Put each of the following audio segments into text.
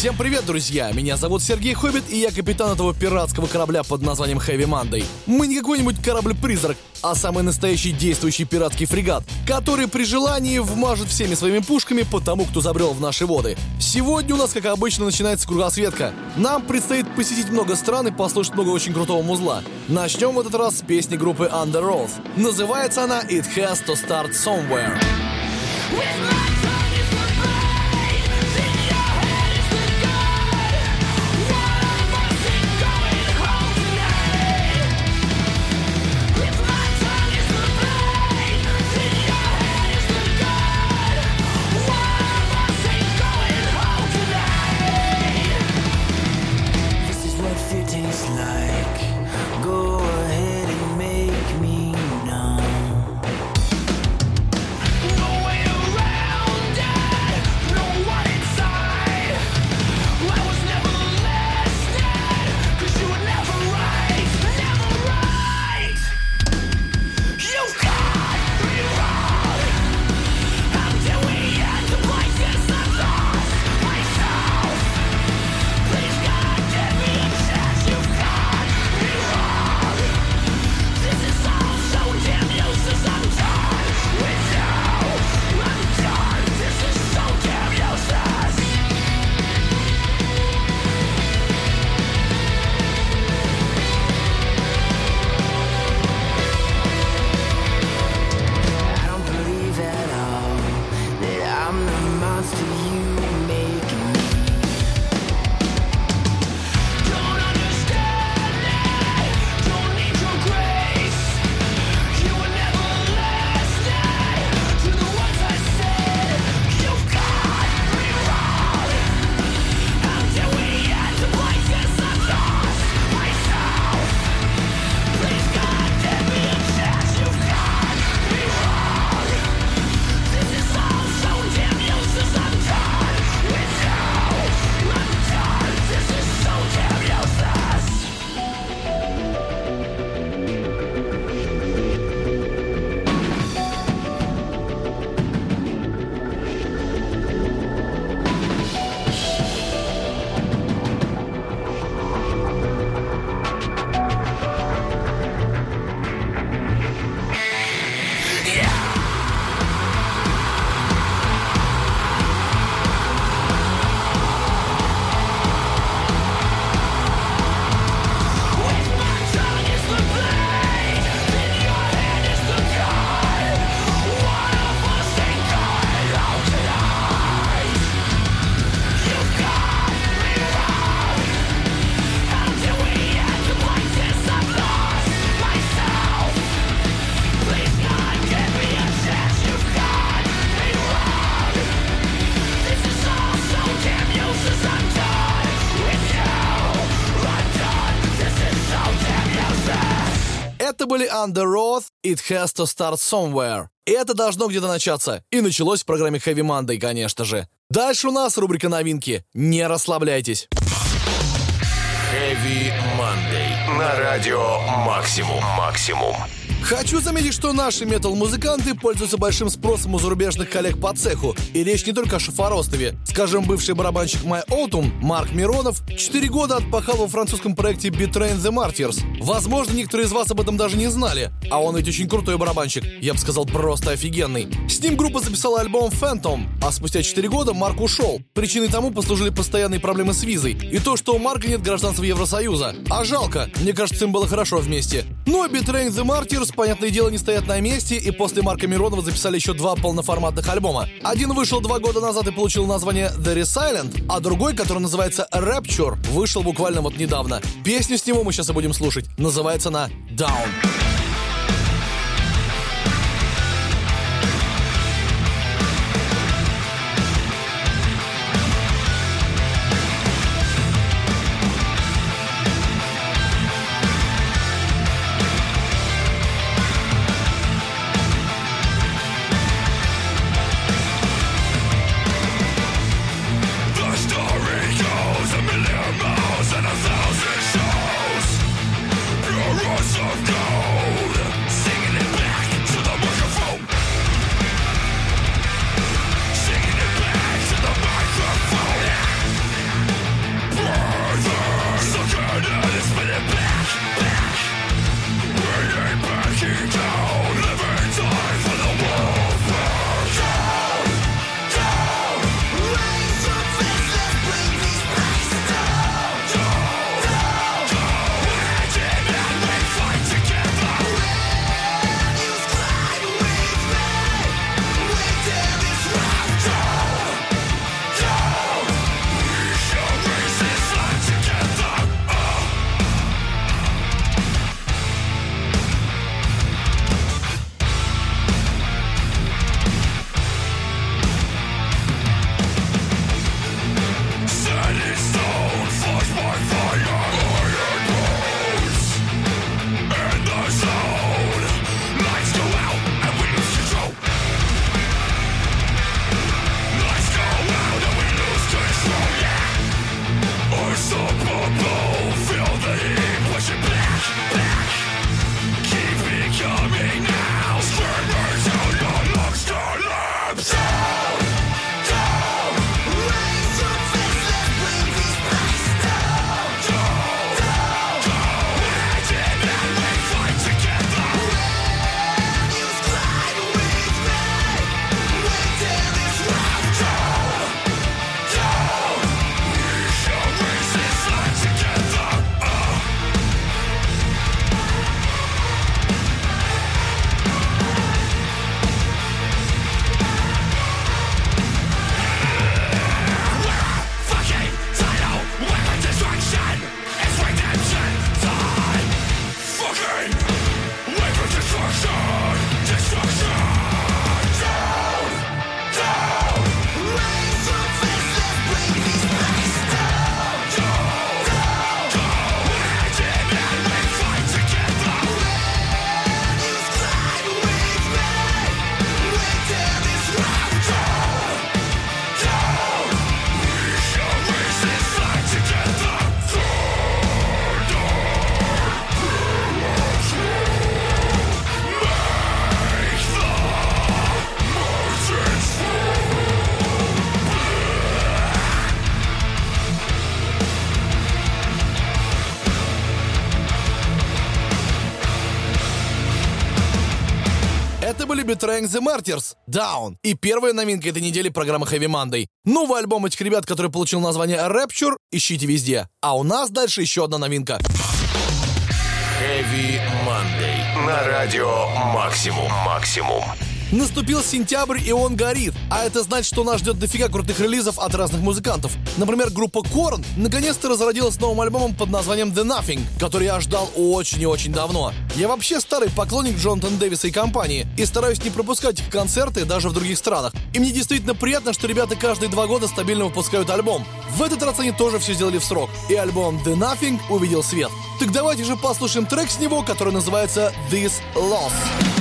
Всем привет, друзья! Меня зовут Сергей Хоббит, и я капитан этого пиратского корабля под названием Heavy Monday. Мы не какой-нибудь корабль-призрак, а самый настоящий действующий пиратский фрегат, который при желании вмажет всеми своими пушками по тому, кто забрел в наши воды. Сегодня у нас, как обычно, начинается кругосветка. Нам предстоит посетить много стран и послушать много очень крутого музла. Начнем в этот раз с песни группы Under Oath. Называется она It Has To Start Somewhere. Это были Under Oath, It Has To Start Somewhere. Это должно где-то начаться. И началось в программе Heavy Monday, конечно же. Дальше у нас рубрика новинки. Не расслабляйтесь. Heavy Monday. На радио Максимум. Максимум. Хочу заметить, что наши метал-музыканты пользуются большим спросом у зарубежных коллег по цеху. И речь не только о Шафоростове. Скажем, бывший барабанщик My Autumn, Марк Миронов, 4 года отпахал во французском проекте Betrain the Martyrs. Возможно, некоторые из вас об этом даже не знали. А он ведь очень крутой барабанщик. Я бы сказал, просто офигенный. С ним группа записала альбом Phantom, а спустя 4 года Марк ушел. Причиной тому послужили постоянные проблемы с визой. И то, что у Марка нет гражданства Евросоюза. А жалко. Мне кажется, им было хорошо вместе. Ну а Betrain the Martyrs, понятное дело, не стоят на месте, и после Марка Миронова записали еще два полноформатных альбома. Один вышел два года назад и получил название The Resilient, а другой, который называется Rapture, вышел буквально вот недавно. Песню с него мы сейчас и будем слушать. Называется она Down. The Martyrs Down. И первая новинка этой недели программы Heavy Monday. Новый альбом этих ребят, который получил название Rapture, ищите везде. А у нас дальше еще одна новинка. Heavy Monday. На радио Максимум. Максимум. Наступил сентябрь, и он горит. А это значит, что нас ждет дофига крутых релизов от разных музыкантов. Например, группа Korn наконец-то разродилась новым альбомом под названием The Nothing, который я ждал очень и очень давно. Я вообще старый поклонник Джонатана Дэвиса и компании, и стараюсь не пропускать их концерты даже в других странах. И мне действительно приятно, что ребята каждые два года стабильно выпускают альбом. В этот раз они тоже все сделали в срок, и альбом The Nothing увидел свет. Так давайте же послушаем трек с него, который называется This Loss.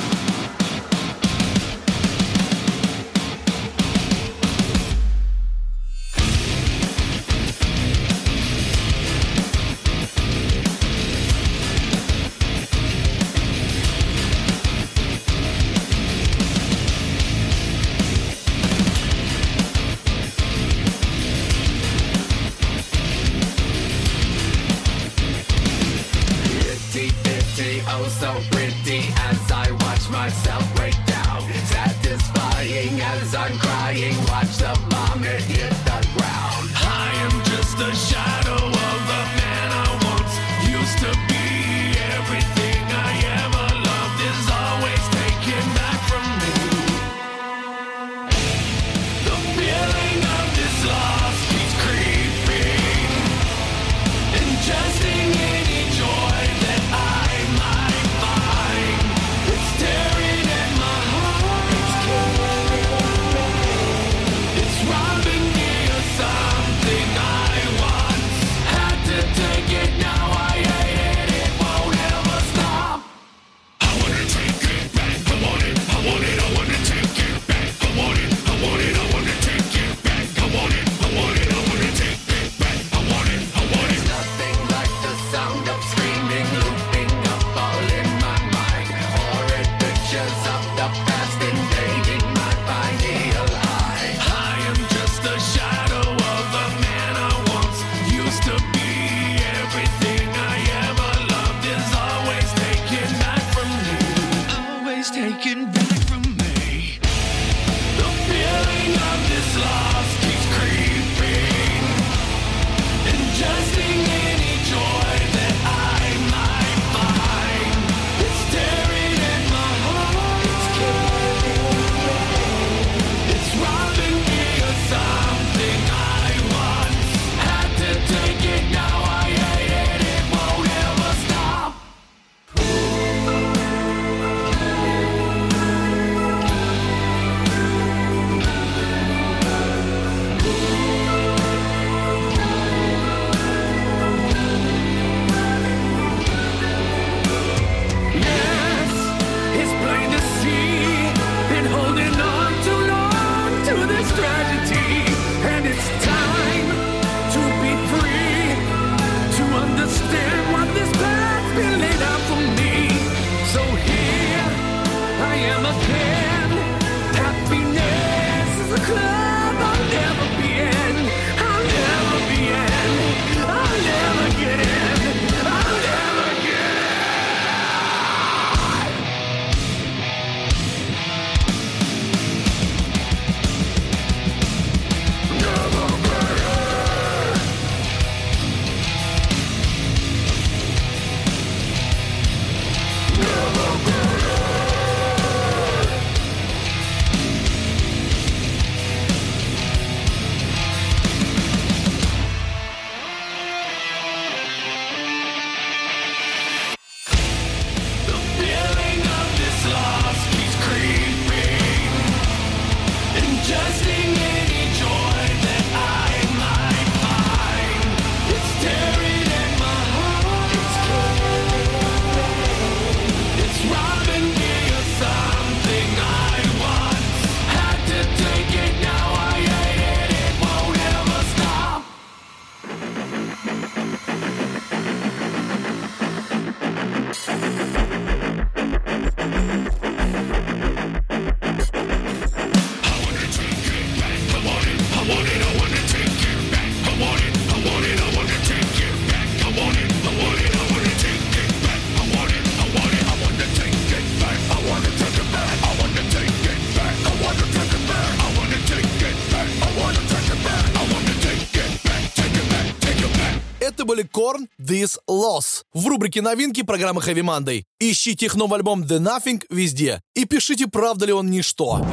Loss в рубрике новинки программы Heavy Monday. Ищите их новый альбом The Nothing везде и пишите, правда ли он ничто.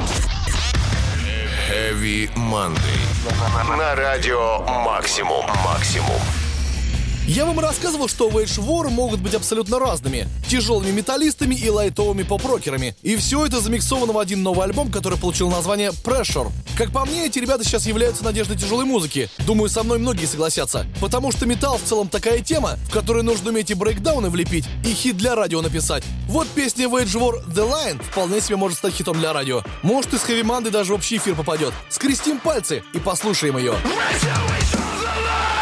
Heavy Monday. На радио Максимум. Максимум. Я вам рассказывал, что Wage War могут быть абсолютно разными. Тяжелыми металлистами и лайтовыми поп-рокерами. И все это замиксовано в один новый альбом, который получил название Pressure. Как по мне, эти ребята сейчас являются надеждой тяжелой музыки. Думаю, со мной многие согласятся. Потому что металл в целом такая тема, в которой нужно уметь и брейкдауны влепить, и хит для радио написать. Вот песня Wage War The Line вполне себе может стать хитом для радио. Может, из Monday даже в общий эфир попадет. Скрестим пальцы и послушаем ее. We're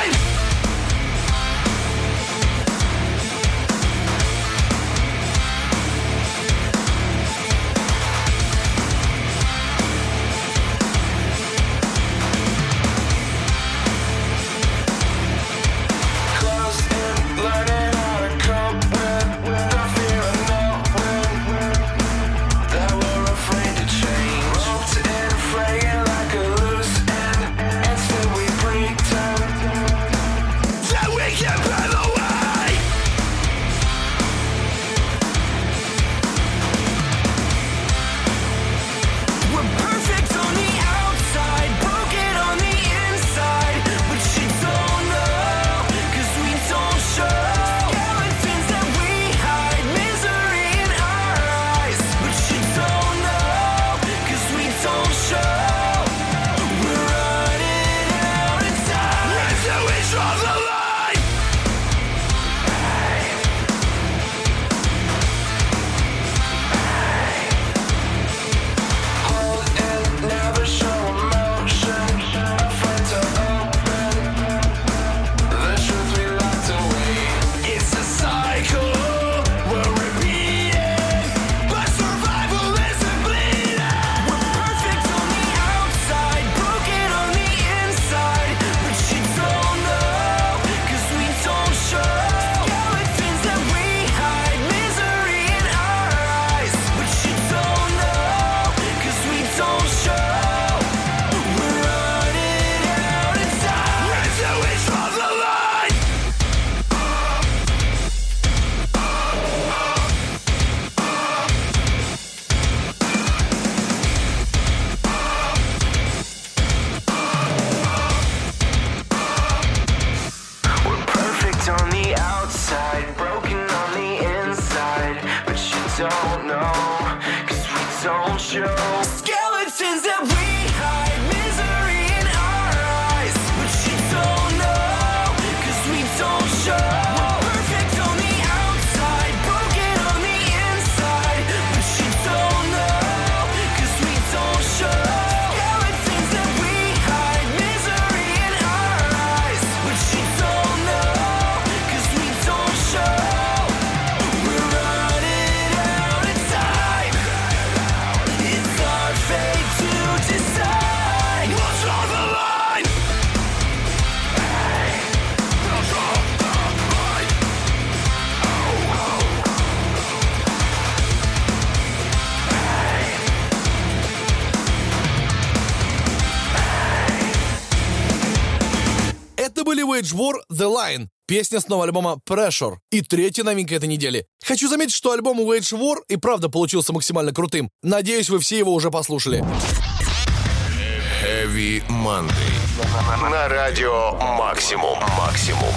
Wage War The Line, песня с нового альбома Pressure и третья новинка этой недели. Хочу заметить, что альбом Wage War и правда получился максимально крутым. Надеюсь, вы все его уже послушали. Heavy Monday. На радио Максимум. Максимум.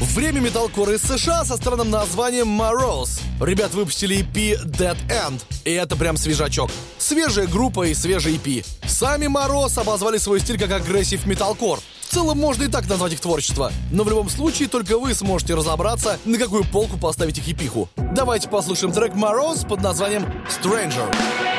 Время металкора из США со странным названием Morose. Ребят выпустили EP Dead End, и это прям свежачок. Свежая группа и свежий EP. Сами Morose обозвали свой стиль как агрессив металкор. В целом можно и так назвать их творчество, но в любом случае только вы сможете разобраться, на какую полку поставить их епиху. Давайте послушаем трек Morose под названием Stranger. It's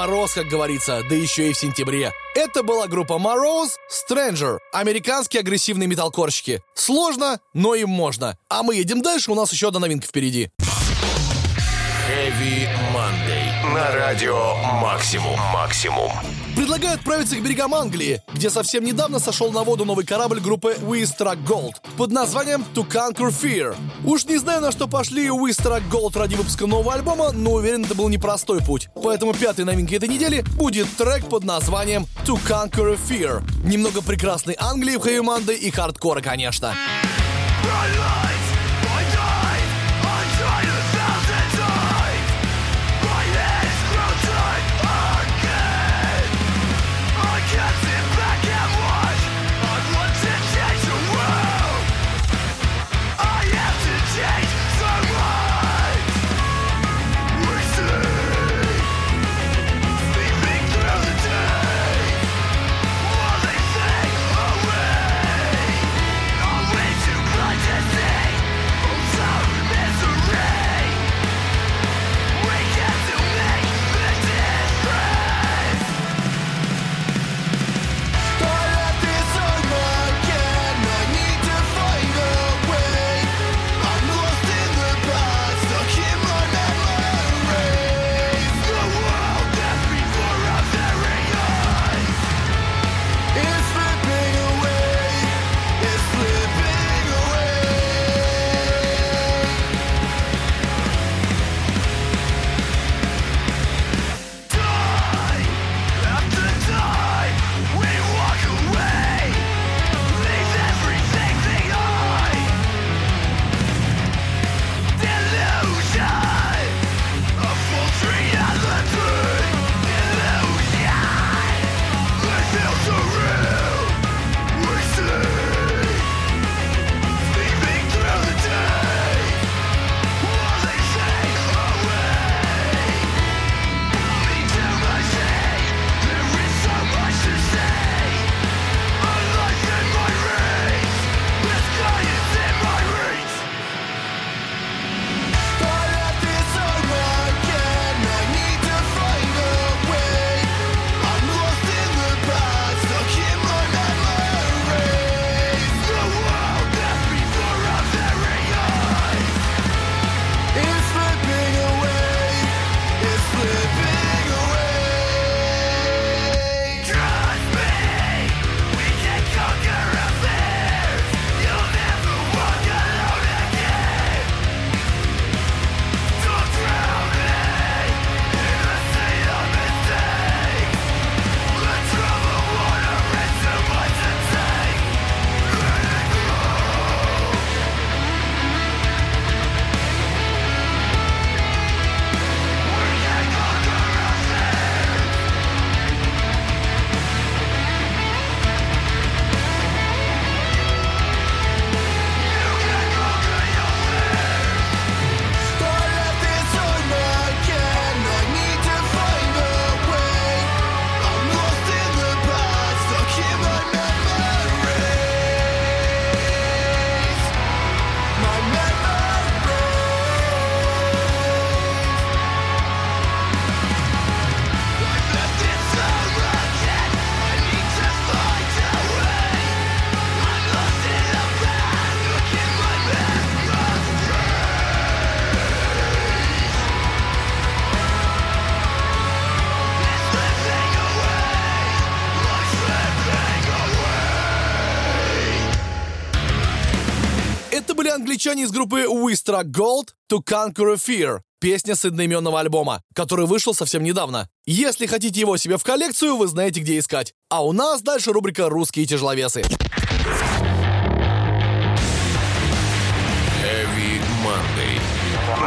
мороз, мороз, как говорится, да еще и в сентябре. Это была группа Moroz Stranger, американские агрессивные металкорщики. Сложно, но им можно. А мы едем дальше, у нас еще одна новинка впереди. Heavy. На радио Максимум. Максимум. Предлагаю отправиться к берегам Англии, где совсем недавно сошел на воду новый корабль группы We Struck Gold под названием To Conquer Fear. Уж не знаю, на что пошли We Struck Gold ради выпуска нового альбома, но уверен, это был непростой путь. Поэтому пятой новинкой этой недели будет трек под названием To Conquer Fear. Немного прекрасной Англии в Monday и хардкора, конечно. Away англичане из группы We Gold To Conquer a Fear, песня с одноименного альбома, который вышел совсем недавно. Если хотите его себе в коллекцию, вы знаете, где искать. А у нас дальше рубрика «Русские тяжеловесы». Heavy Monday.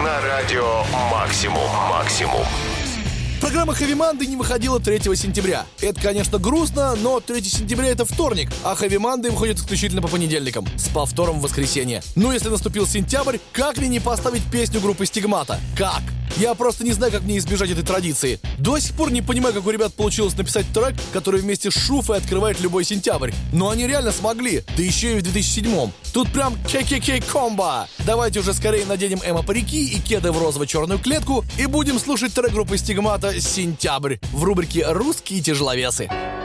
На радио Максимум. Максимум. Программа Monday не выходила 3 сентября. Это, конечно, грустно, но 3 сентября это вторник, а Monday выходит исключительно по понедельникам, с повтором в воскресенье. Ну, если наступил сентябрь, как ли не поставить песню группы Стигмата? Как? Я просто не знаю, как мне избежать этой традиции. До сих пор не понимаю, как у ребят получилось написать трек, который вместе с Шуфой открывает любой сентябрь. Но они реально смогли, да еще и в 2007-м. Тут прям ККК комбо. Давайте уже скорее наденем эмо парики и кеды в розово-черную клетку и будем слушать трек группы Стигмата «Сентябрь» в рубрике «Русские тяжеловесы». Он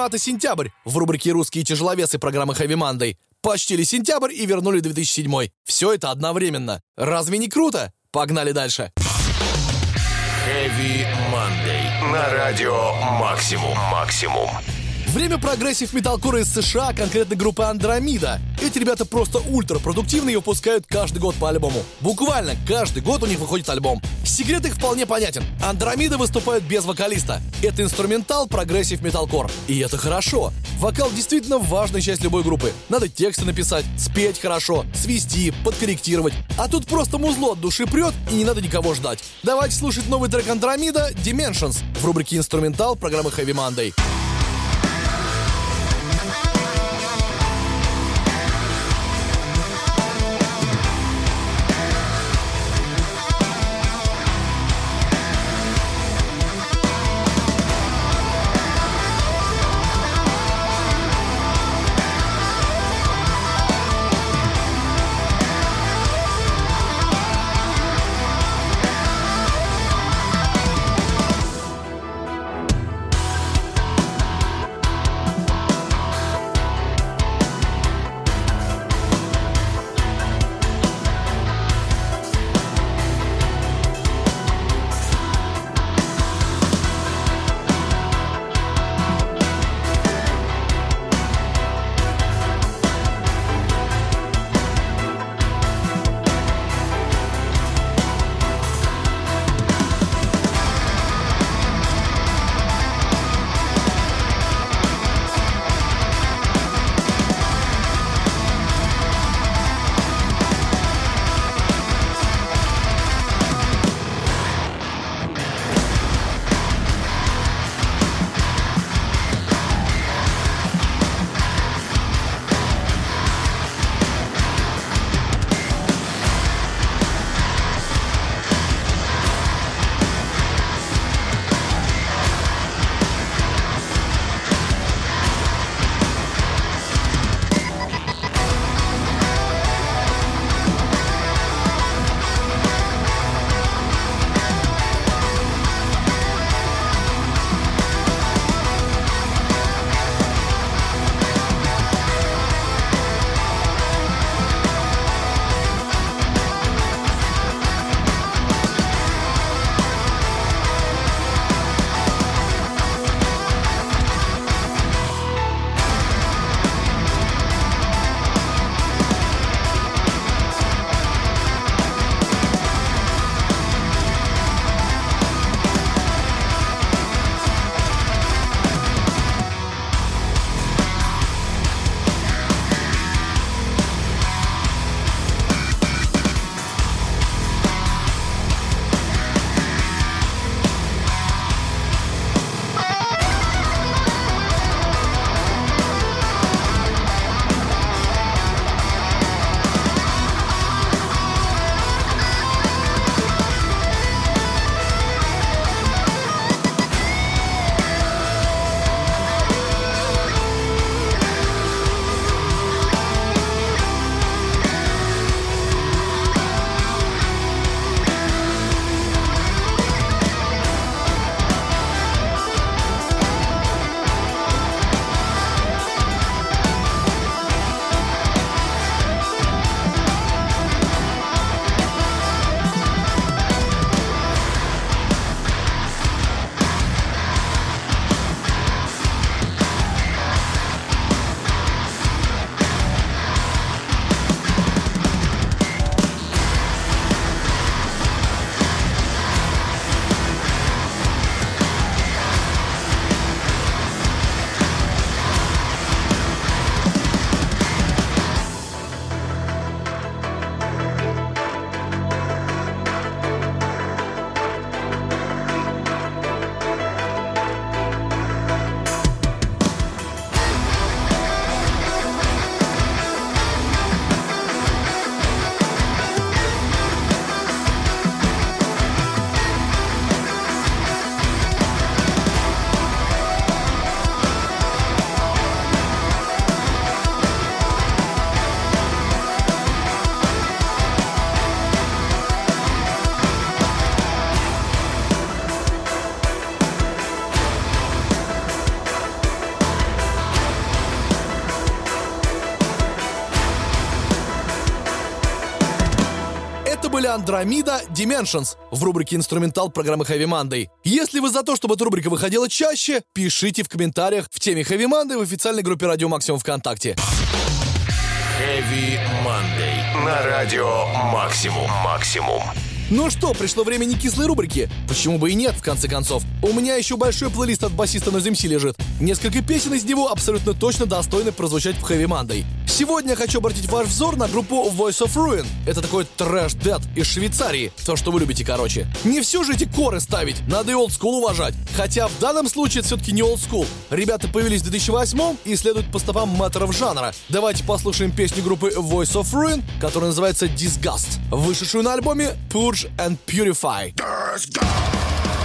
«Стигматы. Сентябрь» в рубрике «Русские тяжеловесы» программы Heavy Monday. Почтили сентябрь и вернули 2007. Все это одновременно. Разве не круто? Погнали дальше. Heavy Monday. На радио Максимум. Максимум. Время progressive металкора из США, конкретно группы Andromida. Эти ребята просто ультрапродуктивны и выпускают каждый год по альбому. Буквально каждый год у них выходит альбом. Секрет их вполне понятен. Andromida выступает без вокалиста. Это instrumental progressive metalcore. И это хорошо. Вокал действительно важная часть любой группы. Надо тексты написать, спеть хорошо, свести, подкорректировать. А тут просто музло от души прет и не надо никого ждать. Давайте слушать новый трек Андромида Dimensions в рубрике инструментал программы Heavy Monday. Андромеда Dimensions в рубрике «Инструментал» программы Heavy Monday. Если вы за то, чтобы эта рубрика выходила чаще, пишите в комментариях в теме Heavy Monday в официальной группе Радио Максимум ВКонтакте. Heavy Monday. На радио Максимум. Максимум. Ну что, пришло время не кислой рубрики. Почему бы и нет, в конце концов. У меня еще большой плейлист от басиста Noise MC лежит. Несколько песен из него абсолютно точно достойны прозвучать в Heavy Monday. Сегодня я хочу обратить ваш взор на группу Voice of Ruin. Это такой трэш-дед из Швейцарии. То, что вы любите, короче. Не все же эти коры ставить, надо и олдскул уважать. Хотя в данном случае это все-таки не олдскул. Ребята появились в 2008 и следуют по стопам мэтров жанра. Давайте послушаем песню группы Voice of Ruin, которая называется Disgust, вышедшую на альбоме Purge and Purify. Это были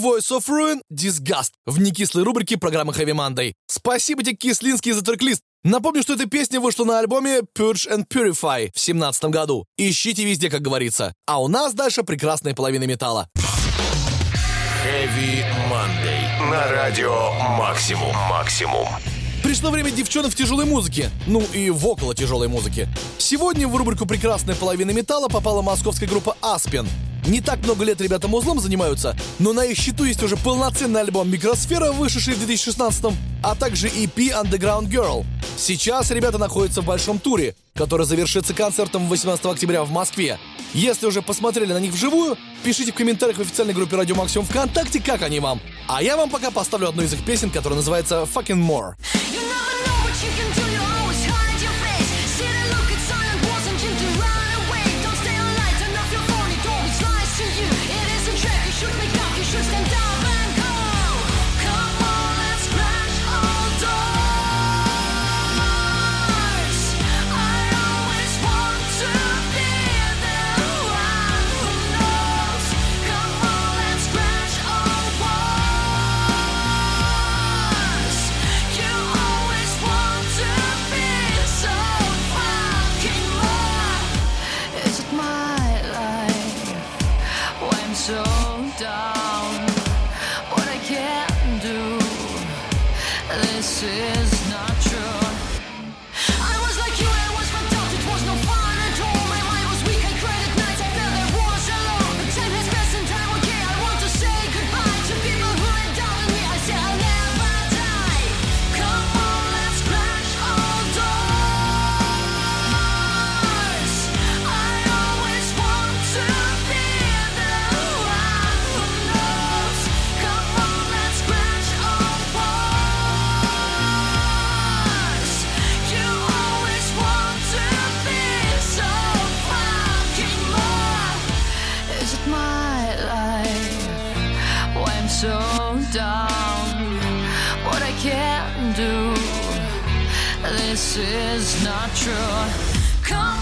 Voice of Ruin Disgust в некислой рубрике программы Heavy Monday. Спасибо тебе, Кислинский, за трек-лист. Напомню, что эта песня вышла на альбоме Purge and Purify в 17 году. Ищите везде, как говорится. А у нас дальше прекрасная половина металла. Heavy Monday. На радио Максимум. Максимум. Пришло время девчонок в тяжелой музыке. Ну и в около тяжелой музыки. Сегодня в рубрику «Прекрасная половина металла» попала московская группа Аспен. Не так много лет ребята музлом занимаются, но на их счету есть уже полноценный альбом «Микросфера», вышедший в 2016 а также EP «Underground Girl». Сейчас ребята находятся в большом туре, который завершится концертом 18 октября в Москве. Если уже посмотрели на них вживую, пишите в комментариях в официальной группе Радио Максимум ВКонтакте, как они вам. А я вам пока поставлю одну из их песен, которая называется «Fucking More». This is not true. Come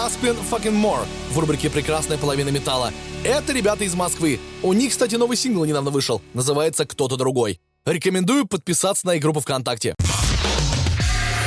Aspen Fucking More в рубрике «Прекрасная половина металла». Это ребята из Москвы. У них, кстати, новый сингл недавно вышел. Называется «Кто-то другой». Рекомендую подписаться на их группу ВКонтакте.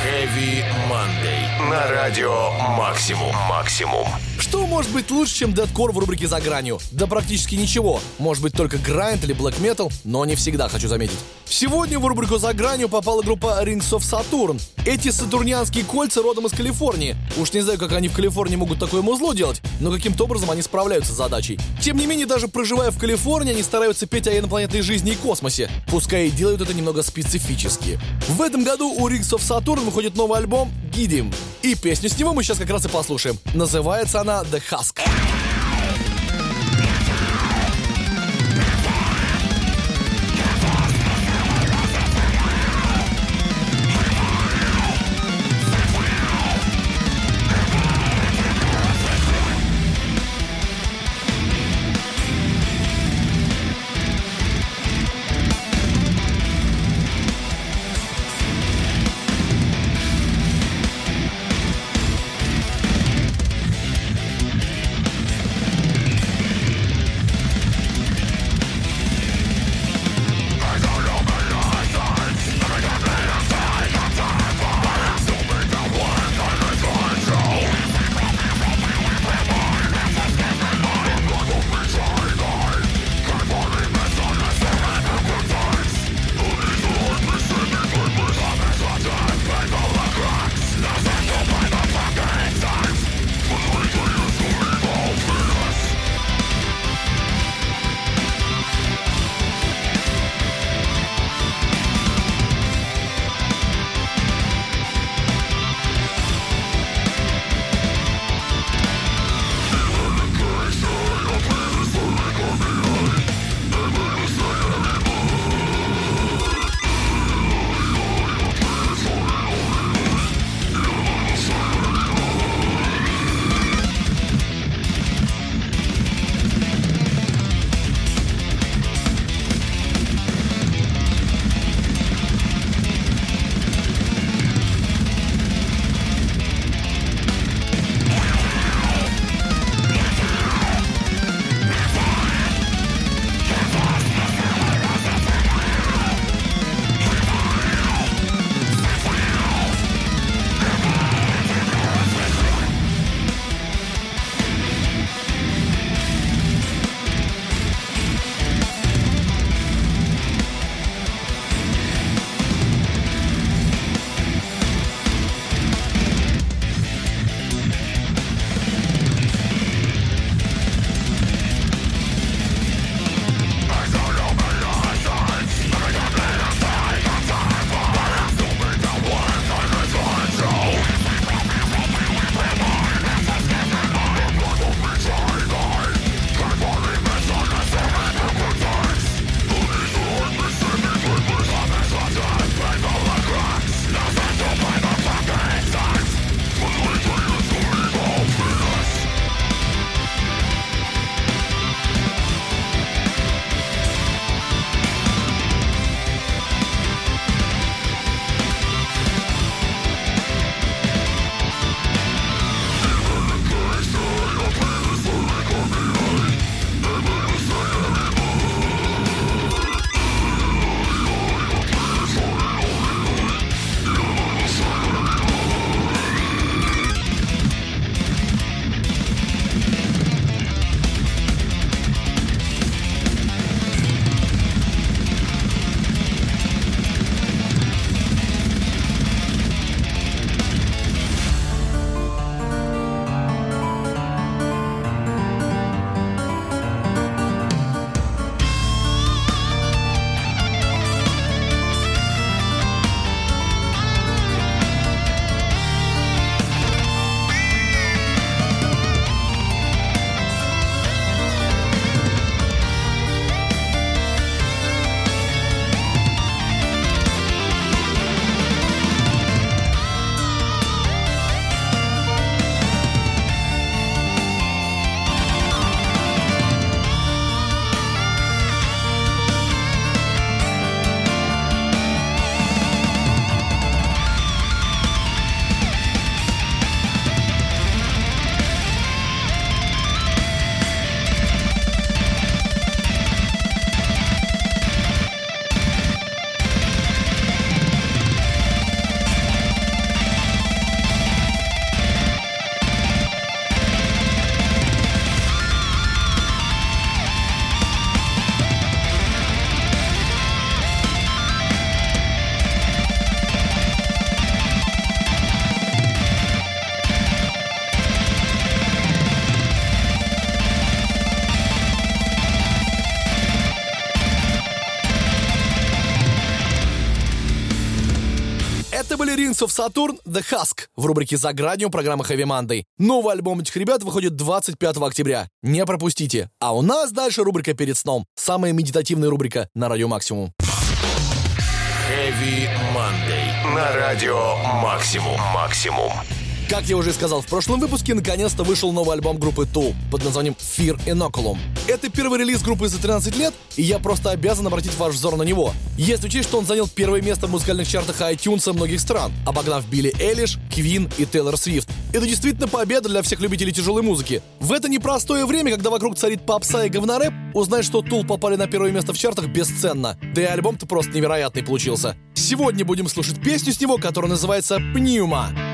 Heavy Monday. На радио Максимум. Максимум. Что может быть лучше, чем дедкор в рубрике «За гранью»? Да практически ничего. Может быть только грайнд или блэк метал, но не всегда, хочу заметить. Сегодня в рубрику «За гранью» попала группа Rings of Saturn. Эти сатурнианские кольца родом из Калифорнии. Уж не знаю, как они в Калифорнии могут такое музло делать, но каким-то образом они справляются с задачей. Тем не менее, даже проживая в Калифорнии, они стараются петь о инопланетной жизни и космосе, пускай и делают это немного специфически. В этом году у Rings of Saturn выходит новый альбом «Гидим». И песню с него мы сейчас как раз и послушаем. Называется она «The Husk». Rings of Saturn The Husk в рубрике «За гранью» программы Heavy Monday. Новый альбом этих ребят выходит 25 октября. Не пропустите. А у нас дальше рубрика «Перед сном». Самая медитативная рубрика на Радио Максимум. Heavy Monday. На радио Максимум. Максимум. Как я уже сказал в прошлом выпуске, наконец-то вышел новый альбом группы Tool под названием Fear Inoculum. Это первый релиз группы за 13 лет, и я просто обязан обратить ваш взор на него. Если учесть, что он занял первое место в музыкальных чартах iTunes многих стран, обогнав Билли Элиш, Квин и Тейлор Свифт. Это действительно победа для всех любителей тяжелой музыки. В это непростое время, когда вокруг царит попса и говнорэп, узнать, что Tool попали на первое место в чартах бесценно. Да и альбом-то просто невероятный получился. Сегодня будем слушать песню с него, которая называется «Пнюма».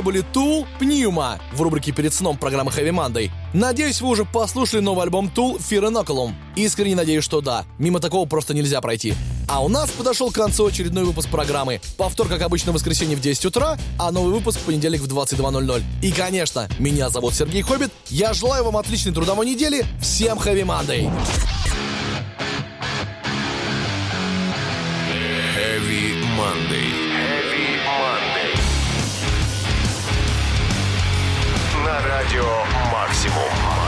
Это были Tool Pneuma в рубрике «Перед сном» программы Heavy Monday. Надеюсь, вы уже послушали новый альбом Tool Fear Inoculum. Искренне надеюсь, что да. Мимо такого просто нельзя пройти. А у нас подошел к концу очередной выпуск программы. Повтор, как обычно, в воскресенье в 10 утра, а новый выпуск в понедельник в 22.00. И, конечно, меня зовут Сергей Хоббит. Я желаю вам отличной трудовой недели. Всем Heavy Monday! Heavy Monday. Радио «Максимум».